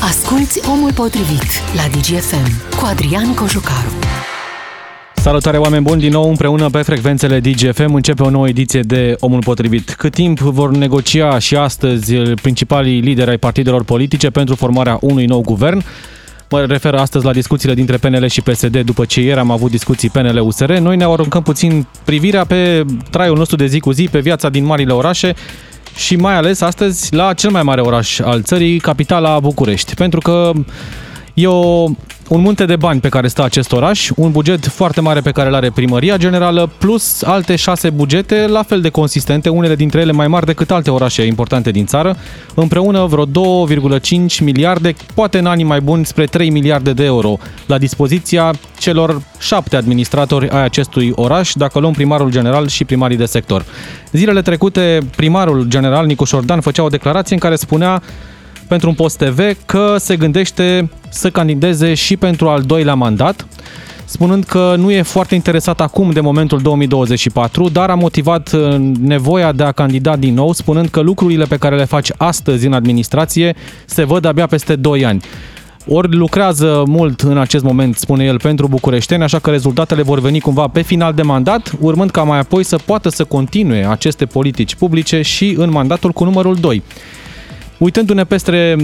Asculți Omul Potrivit la DGFM cu Adrian Cojucaru. Salutare oameni buni, din nou împreună pe frecvențele DGFM începe o nouă ediție de Omul Potrivit. Cât timp vor negocia și astăzi principalii lideri ai partidelor politice pentru formarea unui nou guvern? Mă refer astăzi la discuțiile dintre PNL și PSD după ce ieri am avut discuții PNL-USR. Noi ne aruncăm puțin privirea pe traiul nostru de zi cu zi, pe viața din marile orașe și mai ales astăzi la cel mai mare oraș al țării, capitala București. Pentru că e o, un munte de bani pe care stă acest oraș, un buget foarte mare pe care îl are primăria generală, plus alte șase bugete la fel de consistente, unele dintre ele mai mari decât alte orașe importante din țară, împreună vreo 2,5 miliarde, poate în anii mai buni spre 3 miliarde de euro, la dispoziția celor șapte administratori ai acestui oraș, dacă luăm primarul general și primarii de sector. Zilele trecute, primarul general Nicuș Șordan făcea o declarație în care spunea pentru un post TV că se gândește să candideze și pentru al doilea mandat, spunând că nu e foarte interesat acum de momentul 2024, dar a motivat uh, nevoia de a candida din nou, spunând că lucrurile pe care le faci astăzi în administrație se văd abia peste 2 ani. Ori lucrează mult în acest moment, spune el, pentru bucureșteni, așa că rezultatele vor veni cumva pe final de mandat, urmând ca mai apoi să poată să continue aceste politici publice și în mandatul cu numărul 2. Uitându-ne peste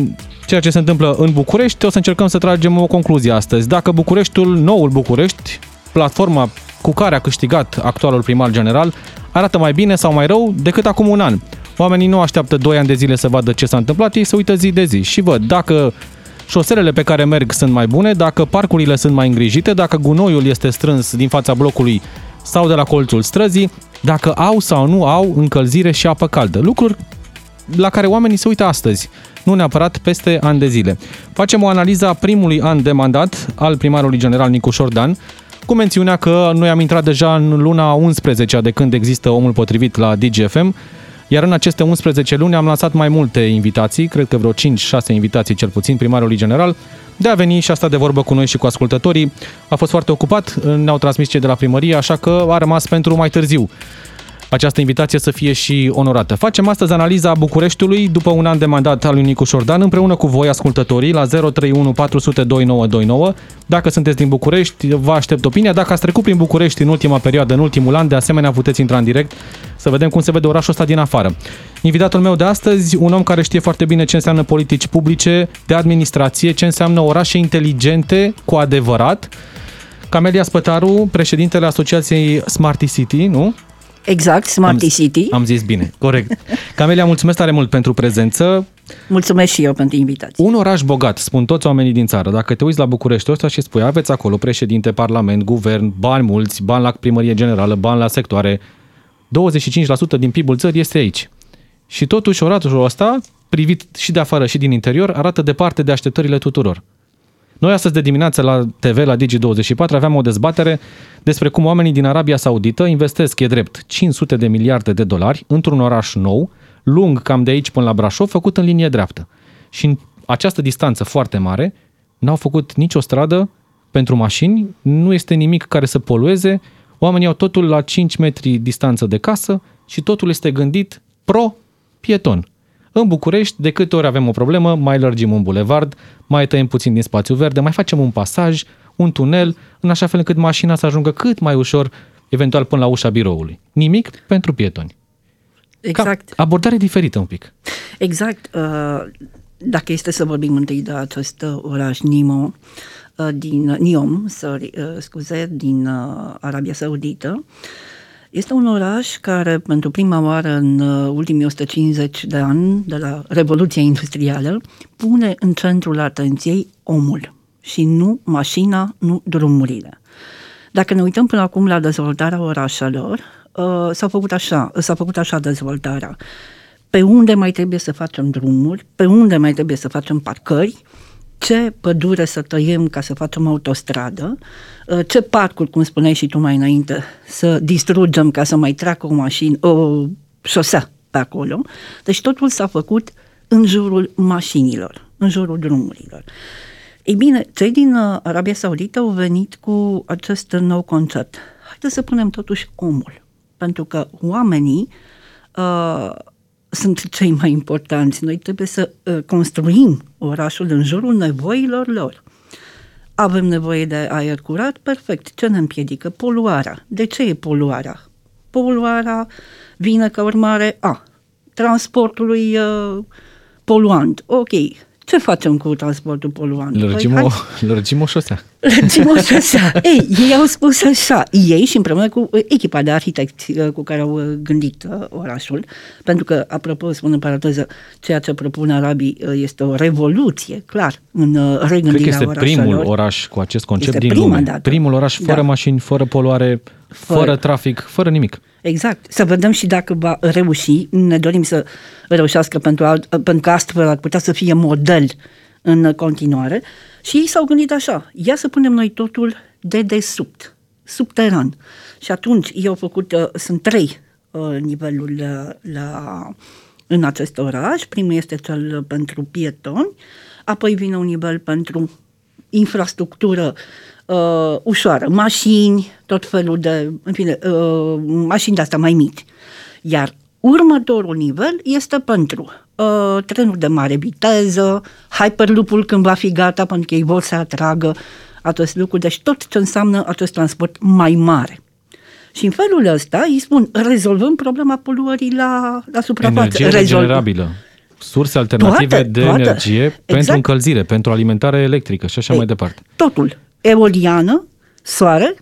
ceea ce se întâmplă în București, o să încercăm să tragem o concluzie astăzi. Dacă Bucureștiul, noul București, platforma cu care a câștigat actualul primar general, arată mai bine sau mai rău decât acum un an. Oamenii nu așteaptă 2 ani de zile să vadă ce s-a întâmplat, ei se uită zi de zi și văd dacă șoselele pe care merg sunt mai bune, dacă parcurile sunt mai îngrijite, dacă gunoiul este strâns din fața blocului sau de la colțul străzii, dacă au sau nu au încălzire și apă caldă. Lucruri la care oamenii se uită astăzi, nu neapărat peste ani de zile. Facem o analiză a primului an de mandat al primarului general Nicu Șordan, cu mențiunea că noi am intrat deja în luna 11 de când există omul potrivit la DGFM, iar în aceste 11 luni am lansat mai multe invitații, cred că vreo 5-6 invitații cel puțin primarului general, de a veni și a sta de vorbă cu noi și cu ascultătorii. A fost foarte ocupat, ne-au transmis cei de la primărie, așa că a rămas pentru mai târziu această invitație să fie și onorată. Facem astăzi analiza Bucureștiului după un an de mandat al lui Nicu Șordan împreună cu voi ascultătorii la 031 400 2929. Dacă sunteți din București, vă aștept opinia. Dacă ați trecut prin București în ultima perioadă, în ultimul an, de asemenea puteți intra în direct să vedem cum se vede orașul ăsta din afară. Invitatul meu de astăzi, un om care știe foarte bine ce înseamnă politici publice, de administrație, ce înseamnă orașe inteligente cu adevărat. Camelia Spătaru, președintele Asociației Smart City, nu? Exact, Smart am, City. Am zis bine, corect. Camelia, mulțumesc tare mult pentru prezență. Mulțumesc și eu pentru invitație. Un oraș bogat, spun toți oamenii din țară. Dacă te uiți la București ăsta și spui, aveți acolo președinte, parlament, guvern, bani mulți, bani la primărie generală, bani la sectoare, 25% din PIB-ul țării este aici. Și totuși orașul ăsta, privit și de afară și din interior, arată departe de așteptările tuturor. Noi astăzi de dimineață la TV, la Digi24, aveam o dezbatere despre cum oamenii din Arabia Saudită investesc, e drept, 500 de miliarde de dolari într-un oraș nou, lung cam de aici până la Brașov, făcut în linie dreaptă. Și în această distanță foarte mare, n-au făcut nicio stradă pentru mașini, nu este nimic care să polueze, oamenii au totul la 5 metri distanță de casă și totul este gândit pro-pieton. În București, de câte ori avem o problemă, mai lărgim un bulevard, mai tăiem puțin din spațiu verde, mai facem un pasaj, un tunel, în așa fel încât mașina să ajungă cât mai ușor, eventual până la ușa biroului. Nimic pentru pietoni. Exact. Ca abordare diferită un pic. Exact. Uh, dacă este să vorbim întâi de acest oraș Nimo, uh, din Niom, sorry, uh, scuze, din Arabia Saudită, este un oraș care, pentru prima oară în ultimii 150 de ani de la Revoluția Industrială, pune în centrul atenției omul și nu mașina, nu drumurile. Dacă ne uităm până acum la dezvoltarea orașelor, uh, s-a făcut așa, s-a făcut așa dezvoltarea. Pe unde mai trebuie să facem drumuri, pe unde mai trebuie să facem parcări, ce pădure să tăiem ca să facem autostradă, uh, ce parcuri, cum spuneai și tu mai înainte, să distrugem ca să mai treacă o mașină, o șosea pe acolo. Deci totul s-a făcut în jurul mașinilor, în jurul drumurilor. Ei bine, cei din uh, Arabia Saudită au venit cu acest nou concept. Haideți să punem totuși omul, pentru că oamenii uh, sunt cei mai importanți. Noi trebuie să uh, construim orașul în jurul nevoilor lor. Avem nevoie de aer curat? Perfect. Ce ne împiedică? Poluarea. De ce e poluarea? Poluarea vine ca urmare a transportului uh, poluant. Ok, ce facem cu transportul poluant? Lărgim, păi, o, lărgim o șosea. Lărgim o șosea. Ei, ei au spus așa, ei și împreună cu echipa de arhitecți uh, cu care au uh, gândit uh, orașul, pentru că, apropo, spun în paranteză, ceea ce propun arabii este o revoluție, clar, în regândirea Cred că este orașelor. primul oraș cu acest concept Este din prima lume. dată. Primul oraș fără Da. mașini, fără poluare, fără, Fără. trafic, fără nimic. Exact. Să vedem și dacă va reuși. Ne dorim să reușească pentru, alt, pentru că astfel ar putea să fie model în continuare. Și ei s-au gândit așa, ia să punem noi totul de desubt, subteran. Și atunci ei au făcut, uh, sunt trei uh, niveluri la, la, în acest oraș. Primul este cel pentru pietoni, apoi vine un nivel pentru infrastructură uh, ușoară, mașini, tot felul de, în fine, uh, mașini de astea mai mici. Iar următorul nivel este pentru uh, trenuri de mare viteză, Hyperloop-ul când va fi gata, pentru că ei vor să atragă acest lucru, deci tot ce înseamnă acest transport mai mare. Și în felul ăsta îi spun, rezolvăm problema poluării la, la suprafață. Energie Rezolv- regenerabilă. Surse alternative Toate, de toate. energie pentru Exact. încălzire, pentru alimentare electrică și așa Ei, mai departe. Totul. Eoliană, soare,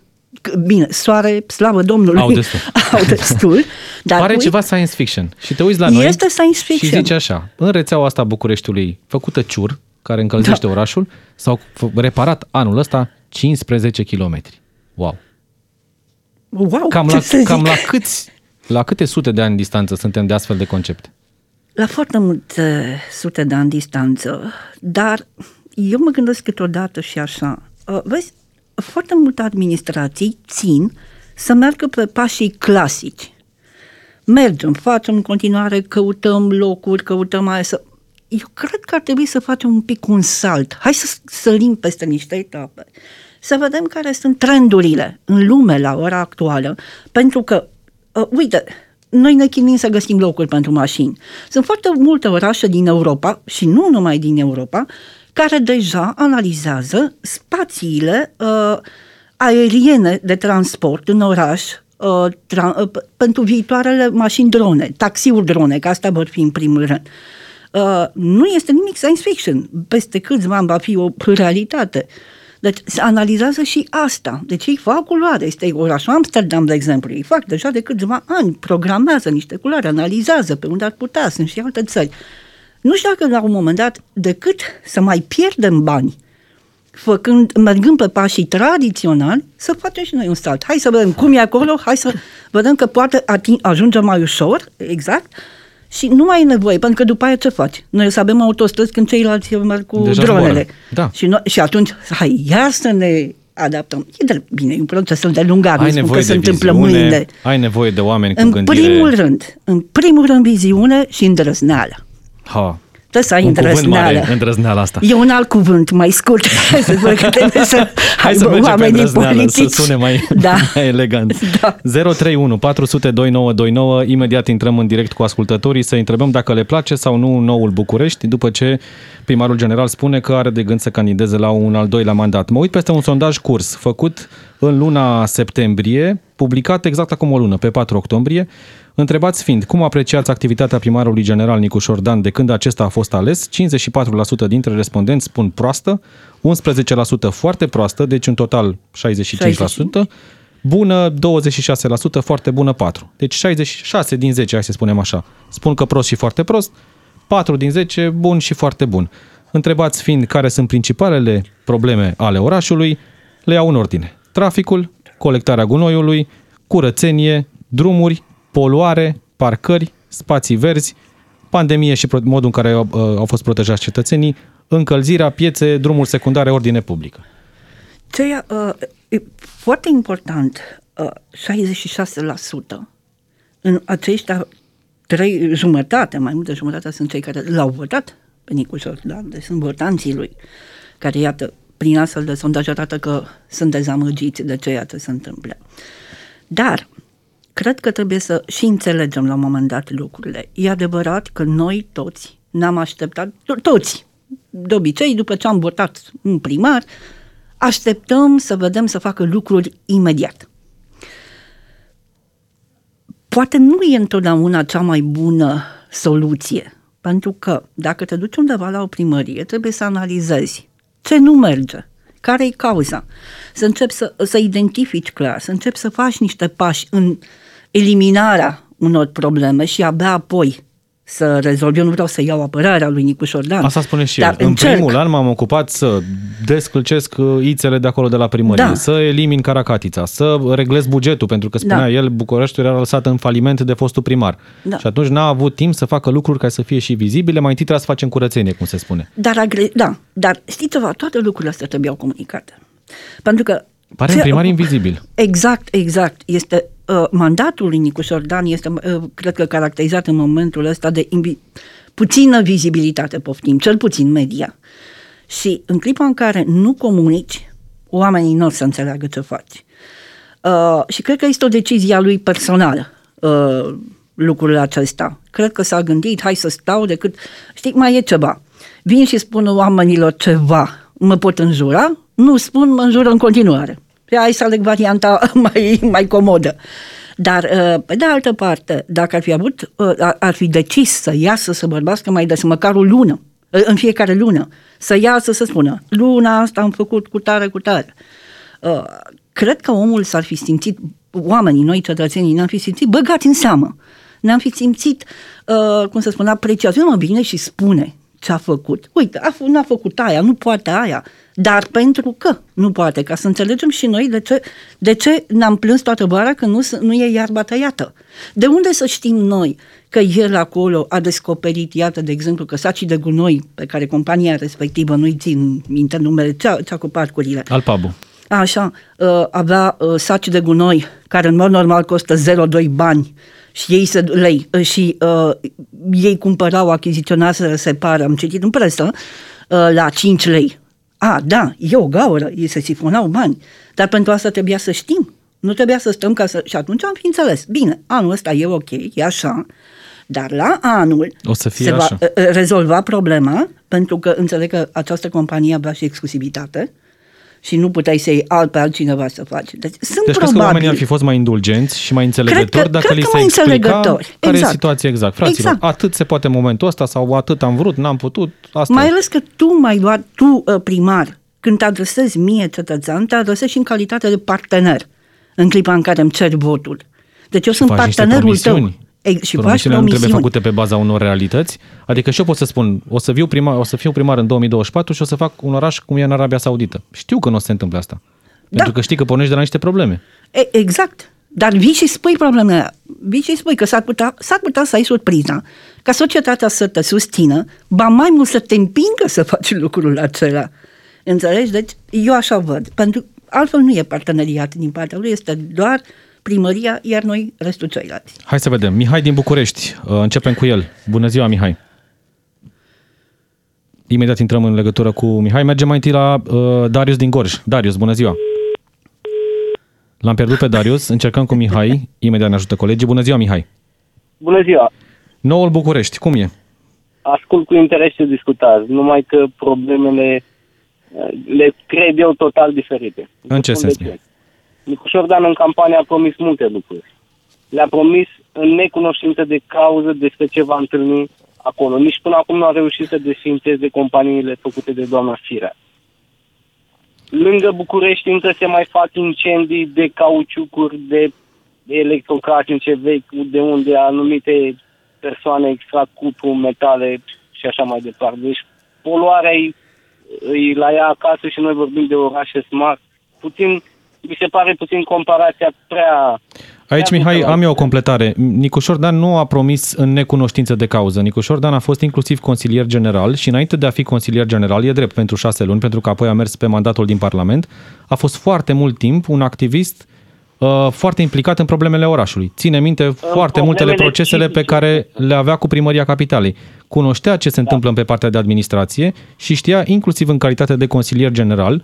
c- bine, soare, slavă Domnului, Au destul. au destul dar Pare uite, ceva science fiction. Și te uiți la noi Este science fiction. și zici așa, în rețeaua asta a Bucureștiului, făcută ciur, care încălzește Da. orașul, s-au f- reparat anul ăsta 15 km. Wow! Wow, Cam ce la, să zic? cam la câți la câte sute de ani distanță suntem de astfel de concepte? La foarte multe sute de ani distanță, dar eu mă gândesc câteodată și așa. Uh, Vezi, foarte multe administrații țin să meargă pe pașii clasici. Mergem, facem în continuare, căutăm locuri, căutăm aia să... Eu cred că ar trebui să facem un pic un salt. Hai să sărim peste niște etape. Să vedem care sunt trendurile în lume la ora actuală. Pentru că, uh, uite, noi ne chinuim să găsim locuri pentru mașini. Sunt foarte multe orașe din Europa, și nu numai din Europa, care deja analizează spațiile uh, aeriene de transport în oraș uh, tra- uh, p- pentru viitoarele mașini drone, taxiuri drone, că asta vor fi în primul rând. Uh, nu este nimic science fiction. Peste câțiva ani va fi o realitate. Deci se analizează și asta. Deci ei fac culoare. Este orașul Amsterdam, de exemplu. Ei fac deja de câțiva ani, programează niște culoare, analizează pe unde ar putea. Sunt și alte țări. Nu știu dacă la un moment dat, decât să mai pierdem bani, făcând, mergând pe pașii tradiționali, să facem și noi un salt. Hai să vedem cum e acolo, hai să vedem că poate ating, ajunge mai ușor, exact, și nu mai e nevoie, pentru că după aia ce faci? Noi o să avem autostrăzi când ceilalți merg cu Deja dronele. zboară. Da. Și, noi, și atunci, hai, iar să ne adaptăm. E de, bine, e un proces de lungat, nu Ai spun că nevoie se de întâmplă viziune, mâine. ai nevoie de oameni cu În gândire... primul rând, în primul rând viziune și îndrăzneală. Ha, Trebuie să ai un cuvânt îndrăzneală. mare, îndrăzneala asta. E un alt cuvânt mai scurt. să spun că trebuie să Hai să aibă mergem pe oamenii îndrăzneală, politici. să sune mai, da. mai elegant. Da. 031 400 2929, imediat intrăm în direct cu ascultătorii să întrebăm dacă le place sau nu noul București, după ce primarul general spune că are de gând să candideze la un al doilea mandat. Mă uit peste un sondaj curs făcut în luna septembrie, publicat exact acum o lună, pe 4 octombrie, Întrebați fiind, cum apreciați activitatea primarului general Nicuș Șordan de când acesta a fost ales? 54% dintre respondenți spun proastă, 11% foarte proastă, deci în total 65%, bună 26%, foarte bună 4%. Deci 66 din 10, hai să spunem așa, spun că prost și foarte prost, 4 din 10 bun și foarte bun. Întrebați fiind care sunt principalele probleme ale orașului, le iau în ordine. Traficul, colectarea gunoiului, curățenie, drumuri, poluare, parcări, spații verzi, pandemie și pro- modul în care au, uh, au fost protejați cetățenii, încălzirea, piețe, drumuri secundare, ordine publică. Ceea, uh, e foarte important, uh, 66% în aceștia trei jumătate, mai multă jumătate sunt cei care l-au votat pe Nicu Șordan, deci sunt votanții lui, care, iată, prin astfel de sondaj arată că sunt dezamăgiți de ceea ce se întâmplă. Dar, cred că trebuie să și înțelegem la un moment dat lucrurile. E adevărat că noi toți n-am așteptat, to- toți, de obicei, după ce am votat un primar, așteptăm să vedem să facă lucruri imediat. Poate nu e întotdeauna cea mai bună soluție, pentru că dacă te duci undeva la o primărie, trebuie să analizezi ce nu merge, care e cauza, să începi să, să identifici clar, să începi să faci niște pași în eliminarea unor probleme și abia apoi să rezolv. Eu nu vreau să iau apărarea lui Nicuș Șordan. Asta spune și el. dar În încerc. primul an m-am ocupat să descălcesc uh, ițele de acolo de la primărie, Da. să elimin caracatița, să reglez bugetul, pentru că spunea Da. el, Bucureștiul era lăsat în faliment de fostul primar. Da. Și atunci n-a avut timp să facă lucruri care să fie și vizibile, mai întâi trebuie să facem curățenie, cum se spune. Dar, agre- da, dar știți ceva, toate lucrurile astea trebuiau comunicate. Pentru că... Pare un primar invizibil. Exact, exact. Este uh, mandatul lui Nicu Șordan este, uh, cred că, caracterizat în momentul ăsta de invi- puțină vizibilitate, poftim, cel puțin media. Și în clipa în care nu comunici, oamenii nu o să înțeleagă ce faci. Uh, și cred că este o decizie a lui personală uh, lucrul acesta. Cred că s-a gândit, hai să stau decât... Știi, mai e ceva. Vin și spun oamenilor ceva, mă pot înjura? Nu spun, mă înjură în continuare. Hai să aleg varianta mai, mai comodă. Dar, uh, pe de altă parte, dacă ar fi avut, uh, ar- ar fi decis să iasă să bărbească mai des, măcar o lună, uh, în fiecare lună, să iasă să spună, luna asta am făcut cu tare, cu tare. Uh, cred că omul s-ar fi simțit, oamenii, noi cetățenii, ne-am fi simțit băgați în seamă. Ne-am fi simțit, uh, cum să spun, apreciați. Nu mă vine și spune ce a făcut. Uite, a, f- n-a făcut aia, nu poate aia. Dar pentru că nu poate, ca să înțelegem și noi de ce, de ce ne-am plâns toată vara că nu, s- nu e iarba tăiată. De unde să știm noi că el acolo a descoperit, iată, de exemplu, că sacii de gunoi pe care compania respectivă, nu-i țin minte numele, cea, cea cu parcurile, Alpabu. Așa, uh, avea uh, saci de gunoi care în mod normal costă 0,2 bani și ei se, lei uh, și uh, ei cumpărau, achiziționaseră, separă, am citit în presă, uh, la 5 lei. A, da, e o gaură, ei se sifonau bani, dar pentru asta trebuia să știm. Nu trebuia să stăm ca să... Și atunci am fi înțeles. Bine, anul ăsta e ok, e așa, dar la anul O să fie se va așa. uh, uh, rezolva problema, pentru că înțeleg că această companie avea și exclusivitate și nu puteai să iei alt pe altcineva să faci. Deci sunt Deci crezi că probabil... oamenii ar fi fost mai indulgenți și mai înțelegători că- dacă cred li că se mai explica înțelegători. care e Exact. situația exact. Fraților, Exact. atât se poate în momentul ăsta sau atât am vrut, n-am putut, asta Mai e. ales că tu mai luat, tu uh, primar, când te adresezi mie cetățean, te adresezi și în calitate de partener în clipa în care îmi ceri votul. Deci eu sunt faci niște partenerul tău. Promisiuni. E, și faci Promisiunile nu trebuie promisiuni. făcute pe baza unor realități. Adică și eu pot să spun, o să, fiu primar, o să fiu primar în 2024 și o să fac un oraș cum e în Arabia Saudită. Știu că nu o să se întâmple asta. Da. Pentru că știi că pornești de la niște probleme. E, exact. Dar vii și spui problemele alea. Vii și spui că s-ar putea, s-ar putea să ai surpriza ca societatea să te susțină, ba mai mult să te împingă să faci lucrul acela. Înțelegi? Deci eu așa văd. Pentru altfel nu e parteneriat din partea lui, este doar primăria, iar noi restul ceilalți. Hai să vedem. Mihai din București. Uh, Începem cu el. Bună ziua, Mihai. Imediat intrăm în legătură cu Mihai. Mergem mai întâi la uh, Darius din Gorj. Darius, bună ziua. L-am pierdut pe Darius. Încercăm cu Mihai. Imediat ne ajută colegii. Bună ziua, Mihai. Bună ziua! Noul București, cum e? Ascult cu interes ce discutați, numai că problemele eh, le cred eu total diferite. În ce Vă spun sens? de ce. Nicu Șordan în campanie a promis multe lucruri. Le-a promis în necunoștință de cauză despre ce va întâlni acolo. Nici până acum nu a reușit să desfințeze companiile făcute de doamna Firea. Lângă București încă se mai fac incendii de cauciucuri, de electrocasnice vechi, de unde anumite persoane extrag cupru, metale și așa mai departe. Deci poluarea e, e la ea acasă și noi vorbim de orașe smart. Puțin, mi se pare puțin comparația prea... Aici, prea Mihai, brutală. am eu o completare. Nicu Șordan nu a promis în necunoștință de cauză. Nicu Șordan a fost inclusiv consilier general și înainte de a fi consilier general, e drept pentru șase luni, pentru că apoi a mers pe mandatul din Parlament, a fost foarte mult timp un activist uh, foarte implicat în problemele orașului. Ține minte foarte multele problemele procesele pe civice. care le avea cu primăria capitalei. Cunoștea ce se întâmplă pe partea de administrație și știa, inclusiv în calitate de consilier general,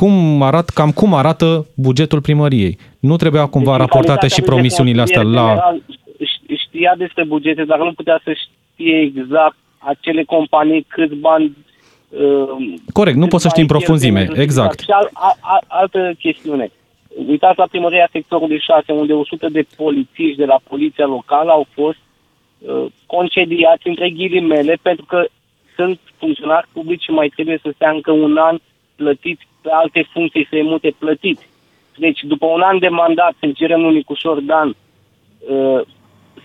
cum arată, cam cum arată bugetul primăriei. Nu trebuia cumva Deci, în raportate calitate și de promisiunile astea consilier la... general, ș- Știa despre bugete, dar nu putea să știe exact acele companii câți bani... Uh, Corect, nu câți poți să știi în bani profunzime, cheltuie, exact. Și al, a, a, altă chestiune. Uitați la primăria sectorului 6, unde 100 de polițiști de la poliția locală au fost uh, concediați între ghilimele pentru că sunt funcționari publici și mai trebuie să stea încă un an plătiți pe alte funcții, să-i mute plătiți. Deci, după un an de mandat, să cerem lui Nicușor Dan uh,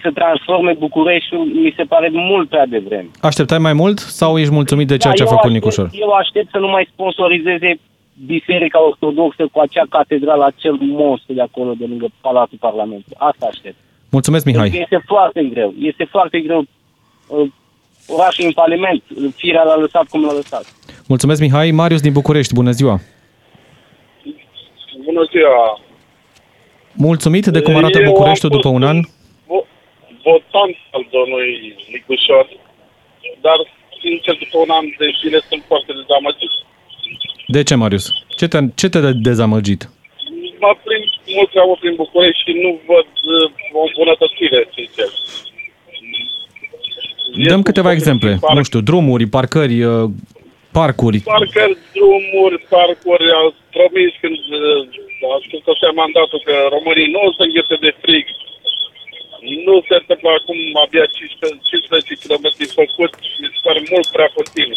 să transforme Bucureștiul, mi se pare mult prea devreme. Așteptai mai mult sau ești mulțumit de ceea Da, ce a eu făcut aștept- Nicușor? Eu aștept să nu mai sponsorizeze Biserica Ortodoxă cu acea catedrală, acel monstru de acolo, de lângă Palatul Parlamentului. Asta aștept. Mulțumesc, Pentru că Mihai. Este foarte greu. Este foarte greu. Uh, Orașul în faliment. Firea l-a lăsat cum l-a lăsat. Mulțumesc, Mihai. Marius din București, bună ziua. Bună ziua! Mulțumit de cum arată Eu am Bucureștiul fost după un an? vo- votant al domnului Nicușor, dar, sincer, după un an de zile sunt foarte dezamăgit. De ce, Marius? Ce te-a, ce te-a dezamăgit? Mă plimb mult prea mult prin București și nu văd uh, o îmbunătățire, sincer. Dăm Este câteva un exemple. parc- Nu știu, drumuri, parcări, uh, parcuri. Parcări, drumuri, parcuri, au promis când uh, a spus că se mandatul că românii nu o să înghețe de frig. Nu se întâmplă acum abia 15, 15 km făcut, mi se pare mult prea puțin.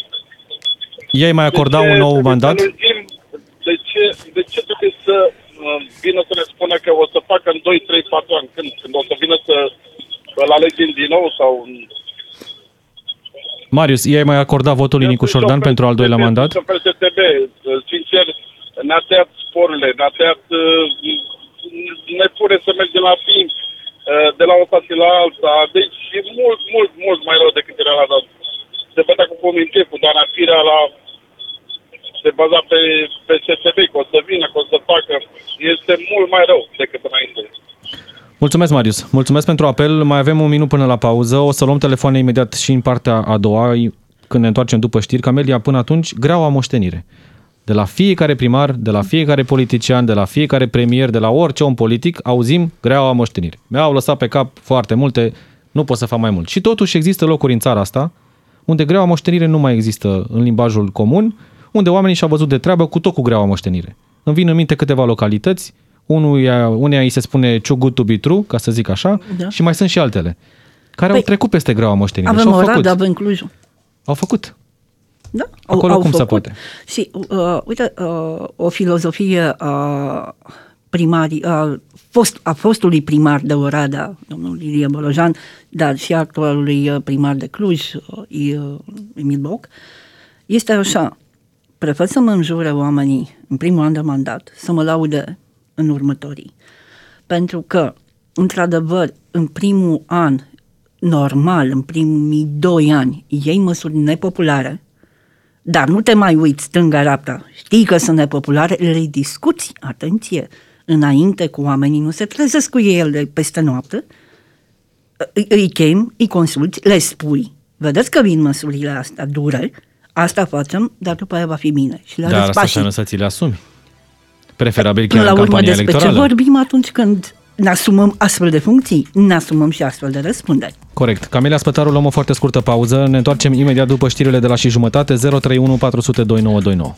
Ei mai acorda De ce un nou trebuie mandat? să lungim? De ce, de ce trebuie să uh, vină să ne spună că o să facă în 2, 3, 4 ani? Când, când o să vină să îl alegem din nou sau... Marius, ei mai acorda votul lui Nicu Șordan pentru al doilea mandat? Sunt PSTB, sincer, ne-a tăiat sporurile, ne-a tăiat, uh, ne pune să mergem la timp uh, de la o stație la alta, deci e mult, mult, mult mai rău decât era la dat. Se bătea cu pominte, cu doamna Firea la se baza pe, pe STB, că o să vină, că o să facă. Este mult mai rău decât înainte. Mulțumesc, Marius. Mulțumesc pentru apel. Mai avem un minut până la pauză. O să luăm telefoane imediat și în partea a doua, când ne întoarcem după știri. Camelia, până atunci, greaua moștenire. De la fiecare primar, de la fiecare politician, de la fiecare premier, de la orice om politic, auzim greaua moștenire. Mi-au lăsat pe cap foarte multe, nu pot să fac mai mult. Și totuși există locuri în țara asta unde greaua moștenire nu mai există în limbajul comun, unde oamenii și-au văzut de treabă cu tot cu greaua moștenire. Îmi vin în minte câteva localități, unuia, uneia îi se spune too good to be true, ca să zic așa, Da. și mai sunt și altele, care Păi, au trecut peste greaua moștenire și Avem au Oradea, făcut. avem Clujul. Au făcut. Da? Acolo cum se poate? Și, uh, uite, uh, o filozofie a primarii, a, fost, a fostului primar de Oradea, domnul Ilie Bolojan, dar și actualului uh, primar de Cluj, uh, I- uh, Emil Boc, este așa, prefer să mă înjure oamenii în primul an de mandat, să mă laude în următorii. Pentru că, într-adevăr, în primul an normal, în primii doi ani, iei măsuri nepopulare, dar nu te mai uiți stânga-dreapta. Știi că sunt nepopulare, le discuți, atenție, înainte cu oamenii, nu se trezesc cu ele peste noapte, îi, îi chem, îi consulti, le spui, vedeți că vin măsurile astea dure, asta facem, dar după aia va fi bine. Și le Dar arăți asta pașii. înseamnă să ți le asumi. Preferabil Până chiar la în urmă, campania despre electorală. ce vorbim atunci când ne asumăm astfel de funcții, ne asumăm și astfel de răspunderi. Corect. Camelia Spătaru, luăm o foarte scurtă pauză. Ne întoarcem imediat după știrile de la și jumătate. 031 400 2929.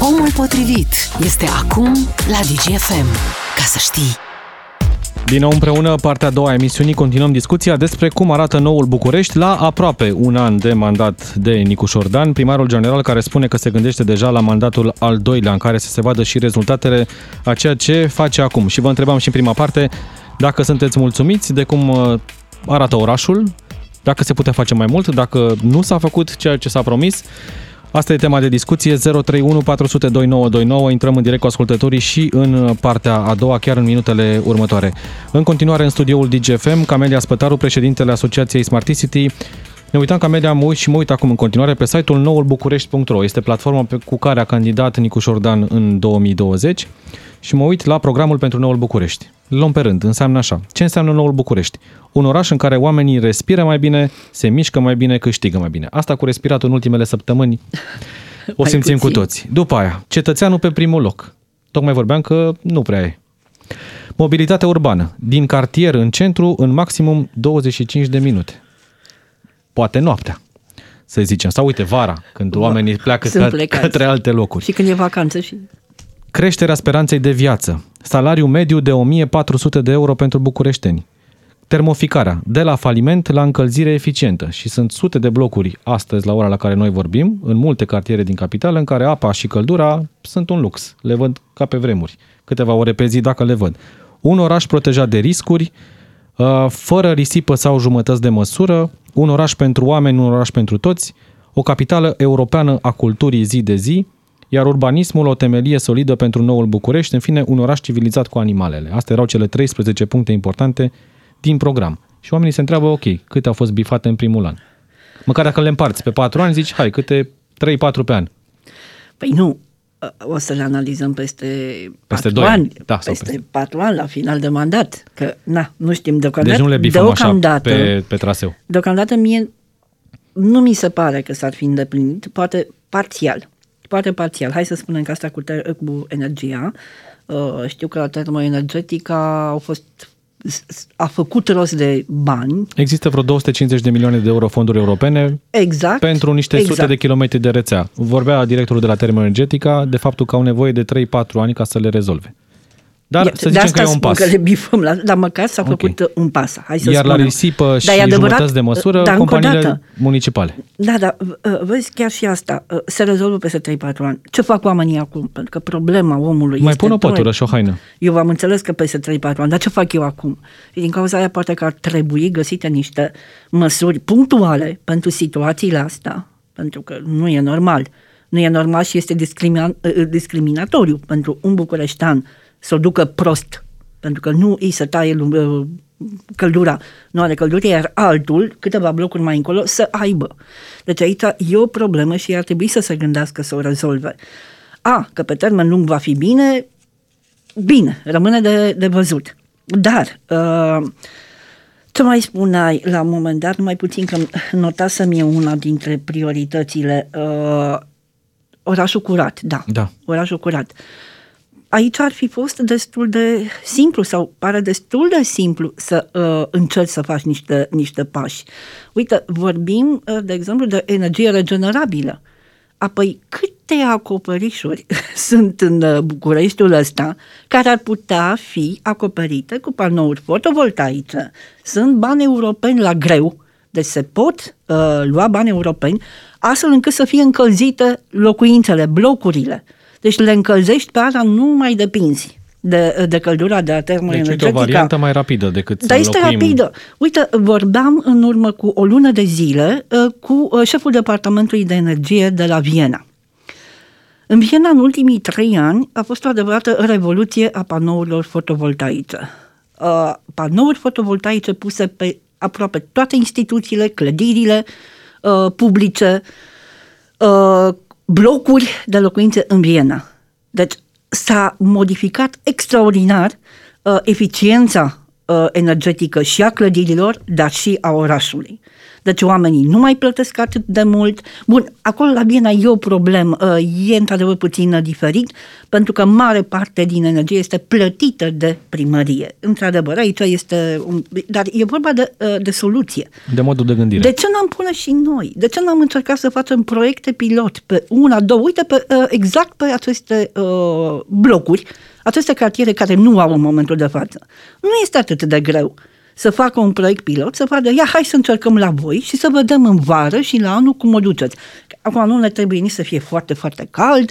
Omul potrivit este acum la DGFM. Ca să știi. Din nou împreună, partea a doua a emisiunii, continuăm discuția despre cum arată noul București la aproape un an de mandat de Nicuș Șordan, primarul general care spune că se gândește deja la mandatul al doilea în care să se vadă și rezultatele a ceea ce face acum. Și vă întrebam și în prima parte dacă sunteți mulțumiți de cum uh, arată orașul, dacă se putea face mai mult, dacă nu s-a făcut ceea ce s-a promis. Asta e tema de discuție, 031 400 2929, intrăm în direct cu ascultătorii și în partea a doua, chiar în minutele următoare. În continuare în studioul DGFM, Camelia Spătaru, președintele Asociației Smarticity. Ne uitam, Camelia, mă uit și mă uit acum în continuare pe site-ul noulbucurești.ro. Este platforma pe, cu care a candidat Nicuș Șordan în 2020 și mă uit la programul pentru Noul București. Luăm pe rând, înseamnă așa. Ce înseamnă Noul București? Un oraș în care oamenii respiră mai bine, se mișcă mai bine, câștigă mai bine. Asta cu respiratul în ultimele săptămâni O simțim cu toți. După aia, cetățeanul pe primul loc. Tocmai vorbeam că nu prea e. Mobilitatea urbană. Din cartier în centru în maximum 25 de minute. Poate noaptea, să zicem. Sau uite, vara, când Va- oamenii pleacă sunt că, plecați. către alte locuri. Și când e vacanță și... Creșterea speranței de viață. Salariu mediu de 1400 de euro pentru bucureșteni. Termoficarea. De la faliment la încălzire eficientă. Și sunt sute de blocuri astăzi, la ora la care noi vorbim, în multe cartiere din capitală, în care apa și căldura sunt un lux. Le văd ca pe vremuri. Câteva ore pe zi, dacă le văd. Un oraș protejat de riscuri, uh, fără risipă sau jumătăți de măsură, un oraș pentru oameni, un oraș pentru toți, o capitală europeană a culturii zi de zi, iar urbanismul o temelie solidă pentru noul București, în fine, un oraș civilizat cu animalele. Astea erau cele 13 puncte importante din program. Și oamenii se întreabă, ok, câte au fost bifate în primul an? Măcar dacă le împarți pe 4 ani, zici, hai, câte 3-4 pe an. Păi nu, o să le analizăm peste, Peste patru doi ani. ani. Da, sau peste peste- patru ani, la final de mandat. Că, na, nu știm deocamdată. Deci nu le bifăm așa deocamdată, pe, pe traseu. Deocamdată mie nu mi se pare că s-ar fi îndeplinit, poate parțial. Poate parțial. Hai să spunem că asta cu, ter- cu energia. Uh, știu că la termoenergetica au fost a făcut rost de bani. Există vreo 250 de milioane de euro fonduri europene Exact. pentru niște exact. sute de kilometri de rețea. Vorbea directorul de la Termoenergetica de faptul că au nevoie de 3-4 ani ca să le rezolve. Dar Ia- să de zicem asta că e un spun pas. Că le bifăm, la, dar măcar s-a Ok. făcut uh, un pas. Hai să Iar la spunem. risipă și Dar e adevărat, jumătăți de măsură, dar încă o companiile dată, municipale. Da, da, uh, vezi, chiar și asta uh, se rezolvă peste 3-4 ani. Ce fac oamenii acum? Pentru că problema omului Mai este pun o tot- pătură și o haină. Eu v-am înțeles că peste 3-4 ani, dar ce fac eu acum? Și din cauza aia poate că ar trebui găsite niște măsuri punctuale pentru situațiile astea, pentru că nu e normal. Nu e normal și este discrimina- uh, discriminatoriu pentru un bucureștean să o ducă prost, pentru că nu îi se taie uh, căldura, nu are căldură, iar altul, câteva blocuri mai încolo, să aibă. Deci aici e o problemă și ar trebui să se gândească să o rezolve. A, că pe termen lung va fi bine, Bine, rămâne de, de văzut. Dar, uh, ce mai spuneai la un moment dat, mai puțin că notasem eu una dintre prioritățile, uh, orașul curat, da, Da. orașul curat. Aici ar fi fost destul de simplu sau pare destul de simplu să uh, încerci să faci niște, niște pași. Uite, vorbim, uh, de exemplu, de energie regenerabilă. Apoi, câte acoperișuri sunt în uh, Bucureștiul ăsta care ar putea fi acoperite cu panouri fotovoltaice? Sunt bani europeni la greu, deci se pot uh, lua bani europeni astfel încât să fie încălzite locuințele, blocurile. Deci le încălzești pe asta, nu mai depinzi de, de căldura de la Deci, uite, o termoenergetica. variantă mai rapidă decât să Dar este înlocuim- rapidă. Uite, vorbeam în urmă cu o lună de zile uh, cu uh, șeful departamentului de energie de la Viena. În Viena, în ultimii trei ani, a fost o adevărată revoluție a panourilor fotovoltaice. Uh, panouri fotovoltaice puse pe aproape toate instituțiile, clădirile uh, publice, uh, blocuri de locuințe în Viena. Deci s-a modificat extraordinar uh, eficiența uh, energetică și a clădirilor, dar și a orașului. Deci oamenii nu mai plătesc atât de mult. Bun, acolo la Viena e o problemă, uh, e într-adevăr puțin uh, diferit, pentru că mare parte din energie este plătită de primărie. Într-adevăr, aici este, un, dar e vorba de, uh, de soluție. De modul de gândire. De ce n-am pune și noi? De ce n-am încercat să facem proiecte pilot pe una, două, uite, pe, uh, exact pe aceste uh, blocuri, aceste cartiere care nu au în momentul de față. Nu este atât de greu să facă un proiect pilot, să vadă, ia, hai să încercăm la voi și să vedem în vară și la anul cum o duceți. Acum nu ne trebuie nici să fie foarte, foarte cald,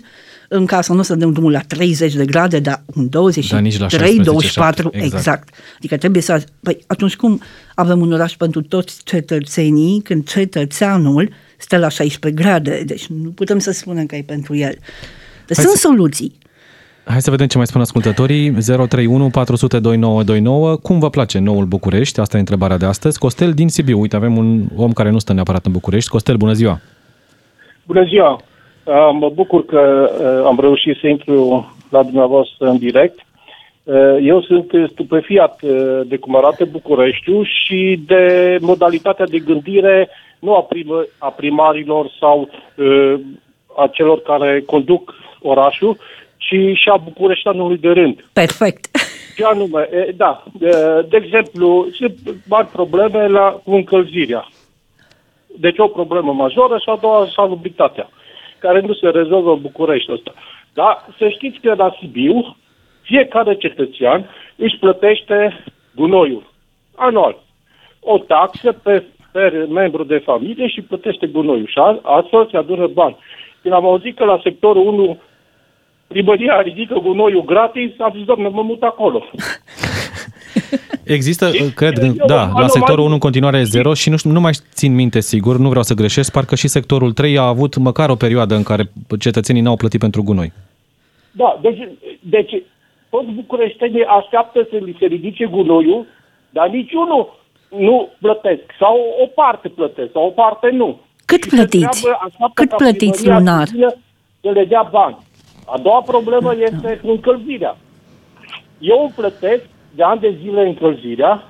în casă nu să dăm drumul la 30 de grade, dar un 23, nici la 16, 24, exact. exact. Adică trebuie să... Păi atunci cum avem un oraș pentru toți cetățenii când cetățeanul stă la 16 grade? Deci nu putem să spunem că e pentru el. Deci Hai sunt să- soluții. Hai să vedem ce mai spun ascultătorii. 031 400 2929. Cum vă place noul București? Asta e întrebarea de astăzi. Costel din Sibiu. Uite, avem un om care nu stă neapărat în București. Costel, bună ziua! Bună ziua! Uh, Mă bucur că uh, am reușit să intru la dumneavoastră în direct. Uh, Eu sunt stupefiat uh, de cum arată Bucureștiul și de modalitatea de gândire nu a, primă, a primarilor sau uh, a celor care conduc orașul, ci și a bucureștanului de rând. Perfect. Ce anume, e, da, de, de exemplu, sunt mari probleme la, cu încălzirea. Deci o problemă majoră și a doua salubritatea, care nu se rezolvă în București ăsta. Dar să știți că la Sibiu, fiecare cetățean își plătește gunoiul anual. O taxă pe, pe membru de familie și plătește gunoiul și astfel se adună bani. Când am auzit că la sectorul 1 primăria ridică gunoiul gratis, am zis, doamne, mă mut acolo. Există, cred, da, la sectorul 1 în continuare e zero și nu, știu, nu mai țin minte sigur, nu vreau să greșesc, parcă și sectorul 3 a avut măcar o perioadă în care cetățenii n-au plătit pentru gunoi. Da, deci, deci toți bucureștenii așteaptă să li se ridice gunoiul, dar niciunul nu plătesc. Sau o parte plătesc, sau o parte nu. Cât și plătiți? Cât plătiți lunar? Să le dea bani. A doua problemă este încălzirea. Eu îmi plătesc de ani de zile încălzirea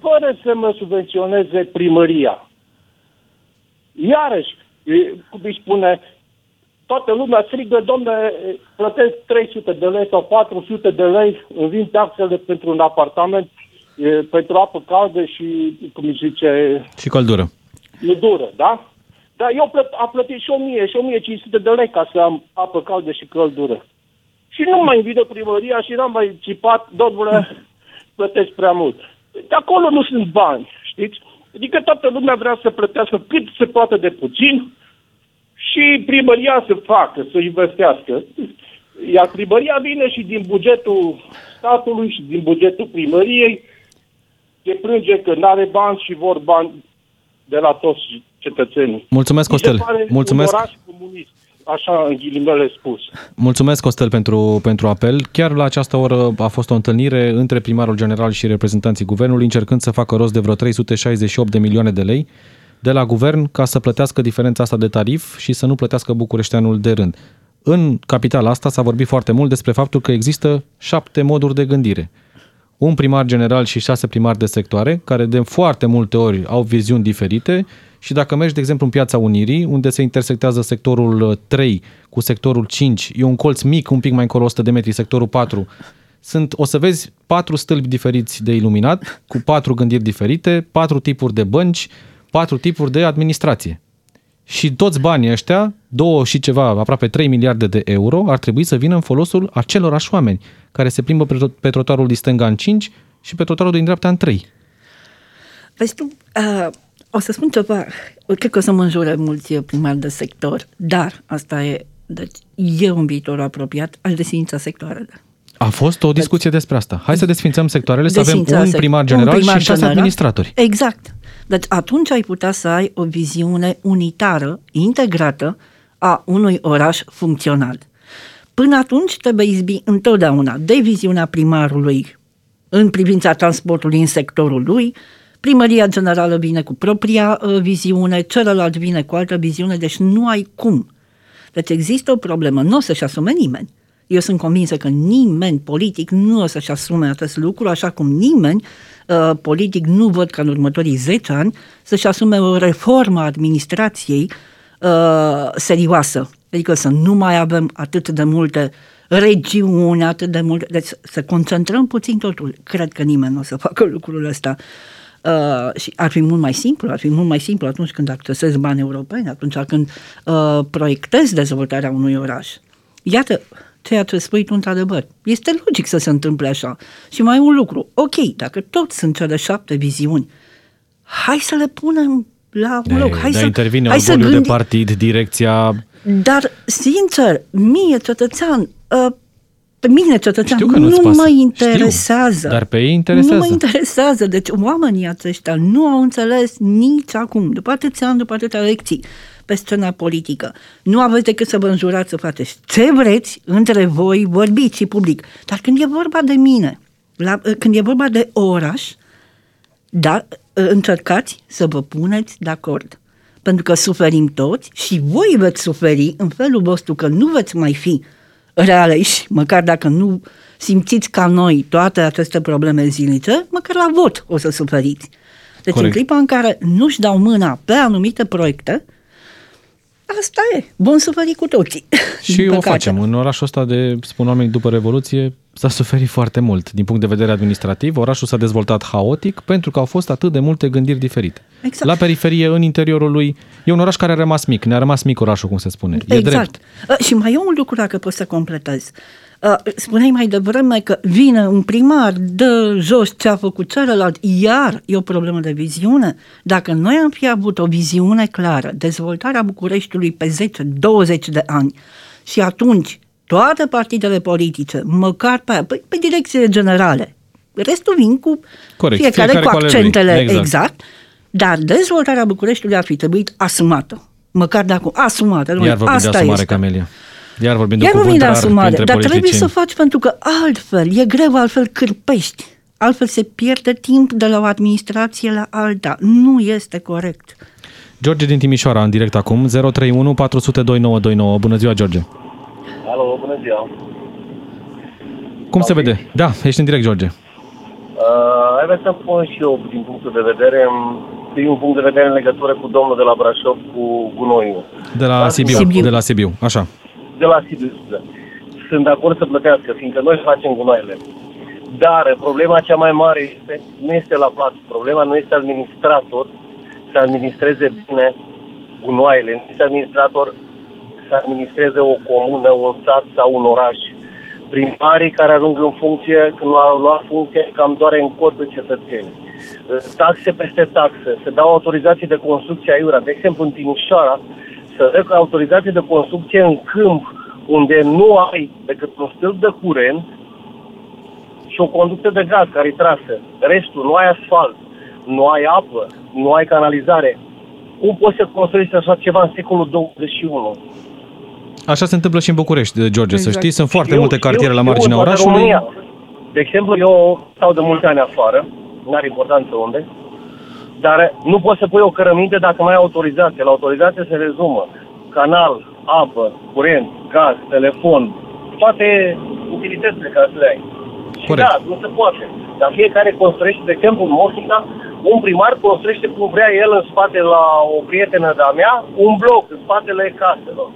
fără să mă subvenționeze primăria. Iarăși, cum îi spune, toată lumea strigă, domne, plătesc 300 de lei sau 400 de lei, îmi vin taxele pentru un apartament, pentru apă caldă și, cum îi zice... Și căldură. Căldură, da? Dar eu plăt, am plătit și 1000 și 1500 de lei ca să am apă caldă și căldură. Și nu mai invită primăria și n-am mai țipat, domnule, plătesc prea mult. De acolo nu sunt bani, știți? Adică toată lumea vrea să plătească cât se poate de puțin și primăria să facă, să investească. Iar primăria vine și din bugetul statului și din bugetul primăriei se plânge că nu are bani și vor bani de la toți cetățenii. Mulțumesc, Costel. Mulțumesc. Un oraș comunist, așa în ghilimele spus. Mulțumesc, Costel, pentru, pentru apel. Chiar la această oră a fost o întâlnire între primarul general și reprezentanții guvernului, încercând să facă rost de vreo 368 de milioane de lei de la guvern ca să plătească diferența asta de tarif și să nu plătească bucureșteanul de rând. În capitala asta s-a vorbit foarte mult despre faptul că există șapte moduri de gândire un primar general și șase primari de sectoare, care de foarte multe ori au viziuni diferite și dacă mergi, de exemplu, în Piața Unirii, unde se intersectează sectorul 3 uh, cu sectorul 5, e un colț mic, un pic mai încolo 100 de metri, sectorul 4, sunt, o să vezi patru stâlpi diferiți de iluminat, cu patru gândiri diferite, patru tipuri de bănci, patru tipuri de administrație. Și toți banii ăștia, două și ceva, aproape 3 miliarde de euro, ar trebui să vină în folosul acelorași oameni care se plimbă pe trotuarul din stânga în 5 și pe trotuarul din dreapta în 3. Vezi tu, uh, o să spun ceva, cred că o să mă înjure mulți primari de sector, dar asta e, deci eu în viitor apropiat aș desfința sectoarele. A fost o discuție despre asta. Hai să desfințăm sectoarele, să avem un primar general un primar și șase general. administratori. Exact. Deci atunci ai putea să ai o viziune unitară, integrată, a unui oraș funcțional. Până atunci trebuie izbi întotdeauna de viziunea primarului în privința transportului în sectorul lui, primăria generală vine cu propria uh, viziune, celălalt vine cu altă viziune, deci nu ai cum. Deci există o problemă, nu o să-și asume nimeni. Eu sunt convinsă că nimeni politic nu o să-și asume acest lucru, așa cum nimeni uh, politic nu văd ca în următorii 10 ani să-și asume o reformă a administrației uh, serioasă. Adică să nu mai avem atât de multe regiuni, atât de multe... Deci să concentrăm puțin totul. Cred că nimeni nu o să facă lucrul ăsta. Uh, și ar fi mult mai simplu, ar fi mult mai simplu atunci când accesezi bani europeni, atunci când uh, proiectezi dezvoltarea unui oraș. Iată, ceea ce spui tu într-adevăr. Este logic să se întâmple așa. Și mai un lucru, ok, dacă toți sunt cele șapte viziuni, hai să le punem la un loc. Hai să, intervine hai să gândi... de partid, direcția... Dar, sincer, mie, cetățean, uh, pe mine, cetățean, Știu că nu pasă. mă interesează. Știu, dar pe ei interesează. Nu mă interesează. Deci oamenii aceștia nu au înțeles nici acum, după atâția ani, după atâtea lecții, pe scena politică. Nu aveți decât să vă înjurați să faceți ce vreți între voi, vorbiți și public. Dar când e vorba de mine, la, când e vorba de oraș, da, încercați să vă puneți de acord. Pentru că suferim toți și voi veți suferi în felul vostru că nu veți mai fi realeși, măcar dacă nu simțiți ca noi toate aceste probleme zilnice, măcar la vot o să suferiți. Deci Corect. în clipa în care nu-și dau mâna pe anumite proiecte, Asta e. Bun suferi cu toții. Și din o păcate. facem. În orașul ăsta de, spun oamenii, după Revoluție, s-a suferit foarte mult. Din punct de vedere administrativ, orașul s-a dezvoltat haotic pentru că au fost atât de multe gândiri diferite. Exact. La periferie, în interiorul lui, e un oraș care a rămas mic. Ne-a rămas mic orașul, cum se spune. E exact. drept. Uh, Și mai e un lucru, dacă pot să completez. Uh, Spuneai mai devreme că vine un primar, dă jos ce a făcut celălalt, iar e o problemă de viziune. Dacă noi am fi avut o viziune clară, dezvoltarea Bucureștiului pe 10-20 de ani și atunci toate partidele politice, măcar pe, pe, pe direcțiile generale, restul vin cu Corect, fiecare, fiecare cu cu ale lui, accentele exact. exact, dar dezvoltarea Bucureștiului ar fi trebuit asumată. Măcar de acum, asumată. Iar domnule, vorbim de Asta asumare, este. Camelia. Iar vorbim de Iar un vorbim cuvânt de rar asumare, printre dar trebuie politicieni. să faci pentru că altfel e greu, altfel cârpești. Altfel se pierde timp de la o administrație la alta. Nu este corect. George din Timișoara, în direct acum, 031 400 2929. Bună ziua, George. Alo, bună ziua. Cum se vede? Da, ești în direct, George. Uh, ai vrea să pun și eu din punctul de vedere, din un punct de vedere în legătură cu domnul de la Brașov, cu gunoiul. De la Da, Sibiu. Sibiu. De la Sibiu, așa. De la Sibiu, scuze. Sunt de acord să plătească, fiindcă noi facem gunoaiele. Dar problema cea mai mare este, nu este la plată. Problema nu este administrator să administreze bine gunoaiele. Nu este administrator să administreze o comună, un sat sau un oraș. Primarii care ajung în funcție, când au luat funcție, cam doare în cot de cetățeni. Taxe peste taxe, se dau autorizații de construcție aiurea. De exemplu, în Timișoara, să dă autorizație de construcție în câmp unde nu ai decât un stâlp de curent și o conductă de gaz care e trasă. Restul, nu ai asfalt, nu ai apă, nu ai canalizare. Cum poți să construiești așa ceva în secolul 21? Așa se întâmplă și în București, George, să Exact. știi. Sunt foarte Eu multe știu, cartiere la știu, marginea în toată orașului. România. De exemplu, eu stau de mulți ani afară, nu are importanță unde, dar nu poți să pui o cărăminte dacă nu ai autorizație. La autorizație se rezumă canal, apă, curent, gaz, telefon, toate utilitățile care să le ai. Și Corect. da, nu se poate. Dar fiecare construiește, de exemplu, în Moșnica, un primar construiește cum vrea el în spate la o prietenă de-a mea, un bloc în spatele caselor.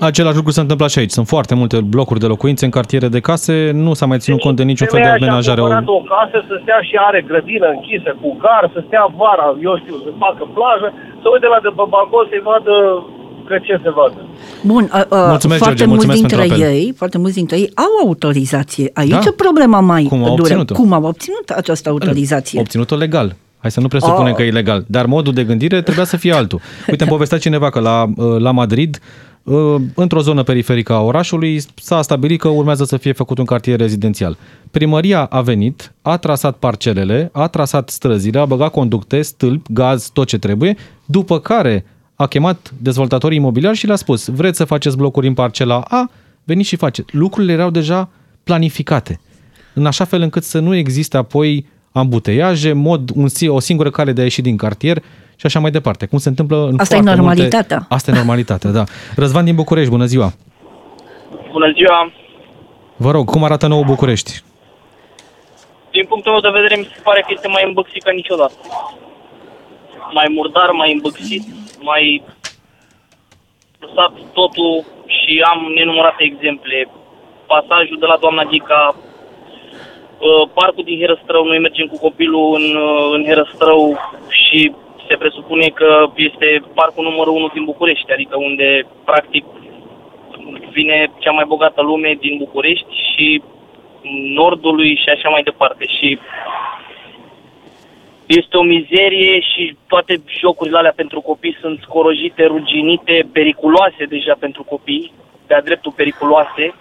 Același lucru se întâmplă și aici. Sunt foarte multe blocuri de locuințe în cartiere de case. Nu s-a mai ținut cont de niciun fel de Femeia și-a amenajare. cumpărat o casă să stea și are grădină închisă cu gar, să stea vara, eu știu, să facă plajă, să uite la de pe balcon să-i vadă că ce se vadă. Bun, a, a, Mulțumesc, foarte George, mulți mulțumesc dintre pentru apel. ei, foarte mulți dintre ei au autorizație. Aici Da. e problema mai Cum au dură. obținut-o? Cum au obținut această autorizație? Obținut-o legal. Hai să nu presupunem Oh. că e ilegal. Dar modul de gândire trebuia să fie altul. Uite, îmi povestea cineva că la, uh, la Madrid, uh, într-o zonă periferică a orașului, s-a stabilit că urmează să fie făcut un cartier rezidențial. Primăria a venit, a trasat parcelele, a trasat străzile, a băgat conducte, stâlpi, gaz, tot ce trebuie, după care a chemat dezvoltatorii imobiliari și le-a spus, vreți să faceți blocuri în parcela A? Veniți și faceți. Lucrurile erau deja planificate în așa fel încât să nu existe apoi ambuteiaje, mod, un, si- o singură cale de a ieși din cartier și așa mai departe. Cum se întâmplă în Asta e foarte normalitatea. Multe... Asta e normalitatea, da. Răzvan din București, bună ziua! Bună ziua! Vă rog, cum arată nou București? Din punctul meu de vedere, mi se pare că este mai îmbăxit ca niciodată. Mai murdar, mai îmbăxit, mai lăsat totul și am nenumărate exemple. Pasajul de la doamna Dica, uh, parcul din Herăstrău, noi mergem cu copilul în, uh, în Herăstrău și se presupune că este parcul numărul unu din București, adică unde practic vine cea mai bogată lume din București și nordului și așa mai departe. Și este o mizerie și toate jocurile alea pentru copii sunt scorojite, ruginite, periculoase deja pentru copii, de-a dreptul periculoase.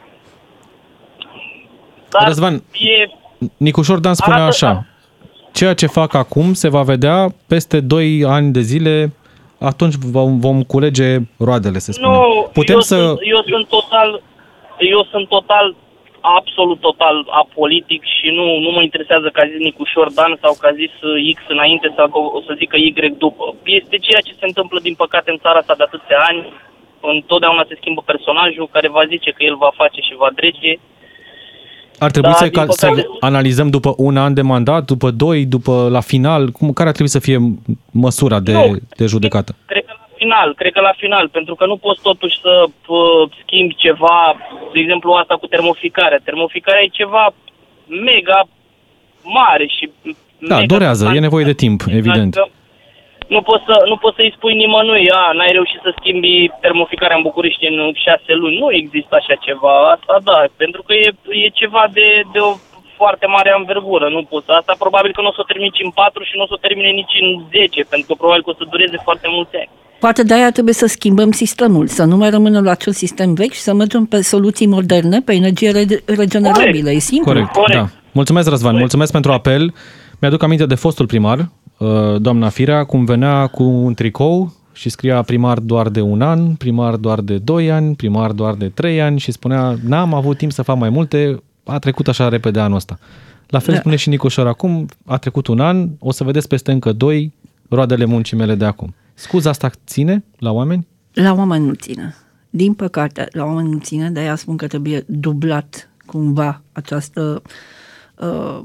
Dar Răzvan, e, Nicușor Dan spune Arată- așa, ceea ce fac acum se va vedea peste 2 ani de zile, atunci vom, vom culege roadele, se spune. nu, Putem eu, să... sunt, eu sunt total, eu sunt total, absolut total apolitic și nu, nu mă interesează că a zis Nicușor Dan sau că a zis uh, X înainte sau că o să zică Y după. Este ceea ce se întâmplă din păcate în țara asta de atâția ani. Întotdeauna se schimbă personajul care va zice că el va face și va drege. Ar trebui Da, să, din ca, să păcate- analizăm după un an de mandat, după doi, după la final, cum, care ar trebui să fie măsura de, Nu. de judecată? Cred că la final, cred că la final, pentru că nu poți totuși să uh, schimbi ceva, de exemplu asta cu termoficarea. Termoficarea e ceva mega mare și Da, mega durează, e nevoie de timp, evident. Adică nu poți, să, nu poți să-i spui nimănui, a, n-ai reușit să schimbi termoficarea în București în șase luni. Nu există așa ceva, asta da, pentru că e, e ceva de, de o foarte mare anvergură, nu poți. Asta probabil că nu o să o termini în 4 și nu o să o termine nici în 10, pentru că probabil că o să dureze foarte mulți ani. Poate de-aia trebuie să schimbăm sistemul, să nu mai rămânem la acel sistem vechi și să mergem pe soluții moderne, pe energie re- regenerabilă. E simplu. Corect, Corect. da. Mulțumesc, Răzvan, mulțumesc pentru apel. Mi-aduc aminte de fostul primar, uh, doamna Firea, cum venea cu un tricou și scria primar doar de un an, primar doar de doi ani, primar doar de trei ani și spunea, n-am avut timp să fac mai multe, a trecut așa repede anul ăsta. La fel Da. spune și Nicușor acum, a trecut un an, o să vedeți peste încă doi roadele muncii mele de acum. Scuza asta ține la oameni? La oameni nu ține. Din păcate, la oameni nu ține, de-aia spun că trebuie dublat cumva această uh,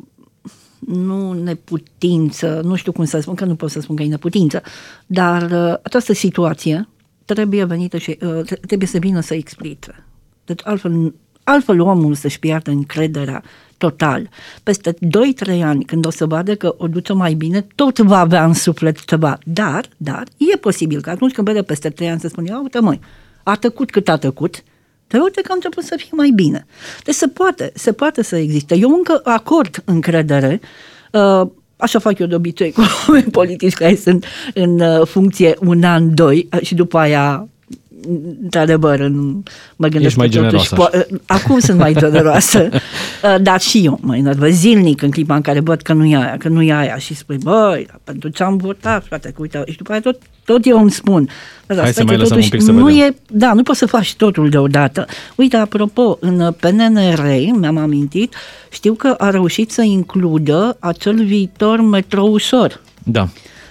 nu neputință, nu știu cum să spun, că nu pot să spun că e neputință, dar uh, această situație trebuie venită și uh, tre- trebuie să vină să explice. Deci altfel, altfel omul să-și piardă încrederea total. Peste 2-3 ani, când o să vadă că o duce mai bine, tot va avea în suflet ceva. Dar, dar, e posibil că atunci când vede peste 3 ani să spune, "Ia uite măi, a tăcut cât a tăcut, dar uite că a început să fie mai bine. Deci se poate, se poate să existe. Eu încă acord încredere, uh, așa fac eu de obicei cu oameni politici care sunt în uh, funcție un an, doi uh, și după aia într-adevăr, în- mă gândesc Ești mai că totuși, generoasă, po- acum sunt mai generoasă, Uh, dar și eu mă enervez zilnic în clipa în care văd că nu e aia, că nu e aia și spui, băi, dar pentru ce am votat, frate, că uite, și după aia tot, tot eu îmi spun. Dar Hai să stai mai că lăsăm totuși un pic să nu vedem. e, da, nu poți să faci totul deodată. Uite, apropo, în PNR, mi-am amintit, știu că a reușit să includă acel viitor metrou ușor. Da.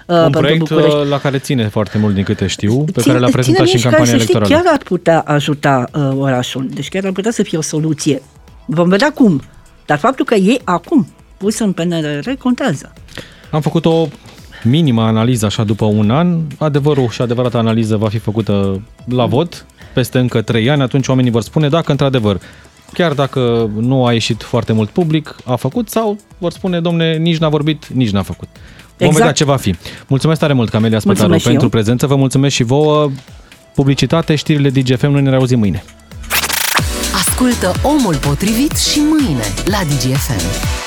Uh, un pentru proiect București. uh, la care ține foarte mult din câte știu, pe Ține- care l-a prezentat și în ține campania care, să știi, electorală. chiar ar putea ajuta uh, orașul. Deci chiar ar putea să fie o soluție. Vom vedea cum. Dar faptul că e acum pus în PNRR contează. Am făcut o minimă analiză așa după un an. Adevărul și adevărata analiză va fi făcută la vot peste încă trei ani. Atunci oamenii vor spune dacă într-adevăr, chiar dacă nu a ieșit foarte mult public, a făcut sau vor spune, domne, nici n-a vorbit, nici n-a făcut. Vom Exact. vedea ce va fi. Mulțumesc tare mult, Camelia Spătaru, Mulțumesc și pentru eu. prezență. Vă mulțumesc și vouă. Publicitate, știrile DGFM, noi ne reauzim mâine. Ascultă Omul Potrivit și mâine la DGFM.